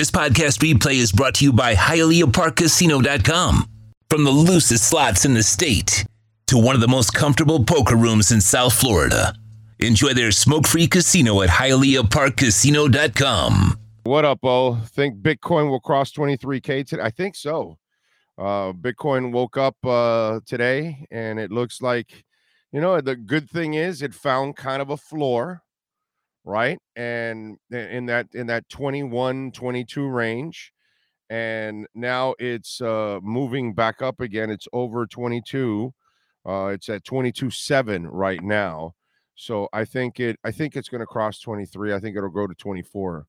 This podcast replay is brought to you by HialeahParkCasino.com. From the loosest slots in the state to one of the most comfortable poker rooms in South Florida. Enjoy their smoke-free casino at HialeahParkCasino.com. What up, Bo? Think Bitcoin will cross 23K today? I think so. Uh, Bitcoin woke up uh, today and it looks like, you know, the good thing is it found kind of a floor right? And in that in that 21 22 range and now it's uh moving back up again. It's over 22. Uh it's at 22 7 right now. So I think it I think it's going to cross 23. I think it'll go to 24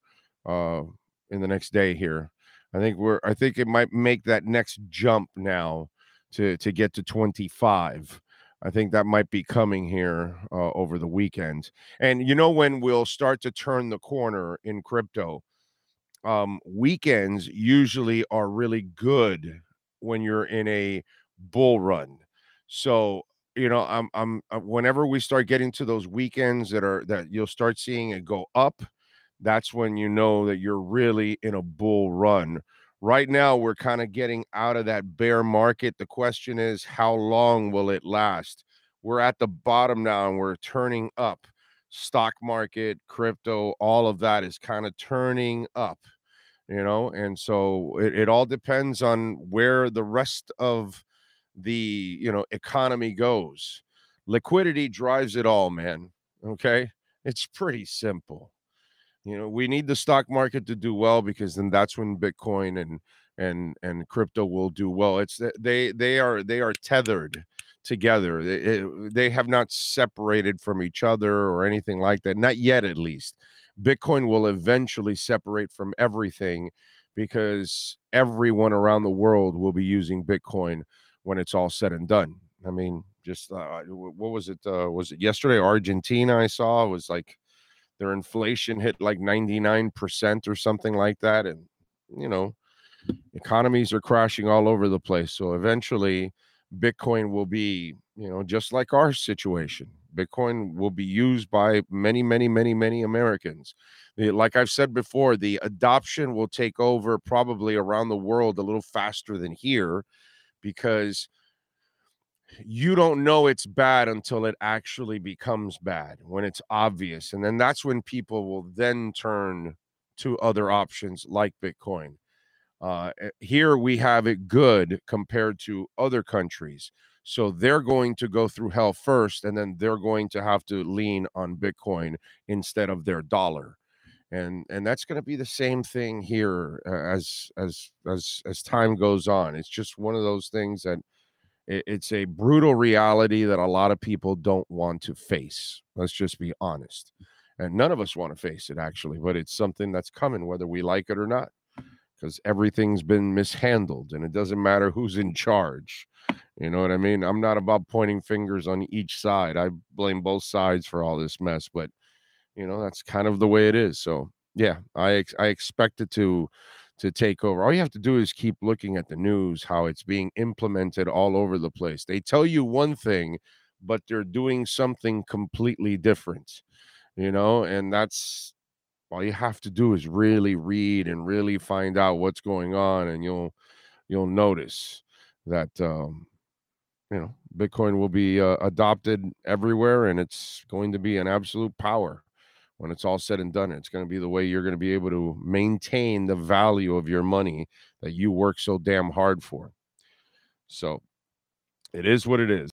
uh in the next day here. I think we're I think it might make that next jump now to to get to 25 I think that might be coming here uh, over the weekend. And you know when we'll start to turn the corner in crypto? Um, weekends usually are really good when you're in a bull run. So you know, I'm I'm uh, whenever we start getting to those weekends that are that you'll start seeing it go up, that's when you know that you're really in a bull run right now we're kind of getting out of that bear market. The question is how long will it last? We're at the bottom now and we're turning up. Stock market crypto all of that is kind of turning up you know? And so it, it all depends on where the rest of the you know economy goes. Liquidity drives it all man okay? It's pretty simple you know we need the stock market to do well because then that's when bitcoin and and and crypto will do well. It's they they are they are tethered together. They, they have not separated from each other or anything like that not yet at least. Bitcoin will eventually separate from everything because everyone around the world will be using bitcoin when it's all said and done. I mean just uh, what was it uh, was it yesterday? Argentina i saw was like their inflation hit like 99% or something like that and you know economies are crashing all over the place so eventually bitcoin will be you know just like our situation. Bitcoin will be used by many many many many americans. Like i've said before the adoption will take over probably around the world a little faster than here because you don't know it's bad until it actually becomes bad when it's obvious and then that's when people will then turn to other options like bitcoin. Uh, eh, here we have it good compared to other countries so they're going to go through hell first and then they're going to have to lean on bitcoin instead of their dollar and and that's going to be the same thing here uh, as as as as time goes on. It's just one of those things that it's a brutal reality that a lot of people don't want to face. Let's just be honest. And none of us want to face it, actually, but it's something that's coming, whether we like it or not, because everything's been mishandled and it doesn't matter who's in charge. You know what I mean? I'm not about pointing fingers on each side. I blame both sides for all this mess, but you know, that's kind of the way it is. So, yeah, I I expect it to to take over. All you have to do is keep looking at the news, how it's being implemented all over the place. They tell you one thing, but they're doing something completely different, you know, and that's all you have to do is really read and really find out what's going on, and you'll you'll notice that um, you know Bitcoin will be uh, adopted everywhere, and it's going to be an absolute power when it's all said and done. It's going to be the way you're going to be able to maintain the value of your money that you work so damn hard for. So it is what it is.